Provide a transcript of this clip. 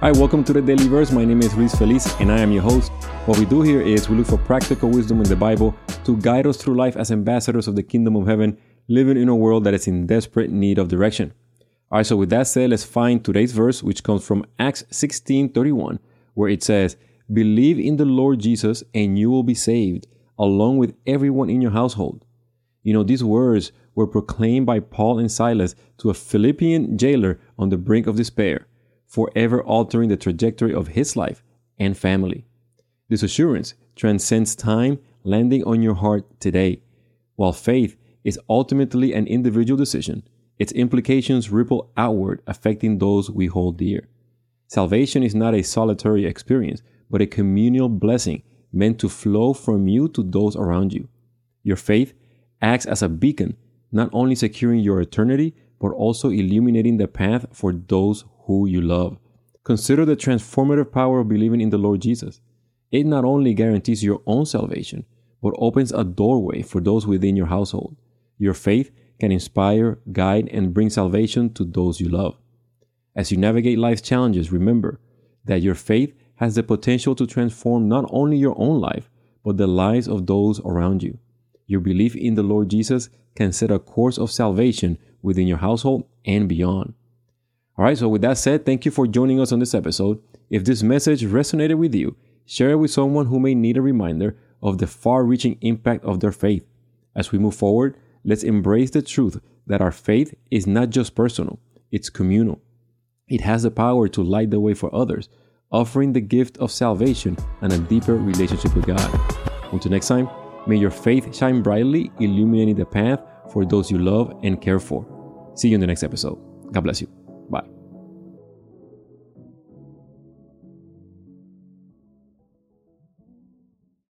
Hi, welcome to the Daily Verse. My name is Luis Feliz and I am your host. What we do here is we look for practical wisdom in the Bible to guide us through life as ambassadors of the kingdom of heaven, living in a world that is in desperate need of direction. All right, so with that said, let's find today's verse, which comes from Acts 16 31, where it says, Believe in the Lord Jesus and you will be saved, along with everyone in your household. You know, these words were proclaimed by Paul and Silas to a Philippian jailer on the brink of despair forever altering the trajectory of his life and family. This assurance transcends time, landing on your heart today. While faith is ultimately an individual decision, its implications ripple outward, affecting those we hold dear. Salvation is not a solitary experience, but a communal blessing meant to flow from you to those around you. Your faith acts as a beacon, not only securing your eternity, but also illuminating the path for those who you love. Consider the transformative power of believing in the Lord Jesus. It not only guarantees your own salvation, but opens a doorway for those within your household. Your faith can inspire, guide, and bring salvation to those you love. As you navigate life's challenges, remember that your faith has the potential to transform not only your own life, but the lives of those around you. Your belief in the Lord Jesus can set a course of salvation within your household and beyond. All right, so with that said, thank you for joining us on this episode. If this message resonated with you, share it with someone who may need a reminder of the far reaching impact of their faith. As we move forward, let's embrace the truth that our faith is not just personal, it's communal. It has the power to light the way for others, offering the gift of salvation and a deeper relationship with God. Until next time, may your faith shine brightly, illuminating the path for those you love and care for. See you in the next episode. God bless you.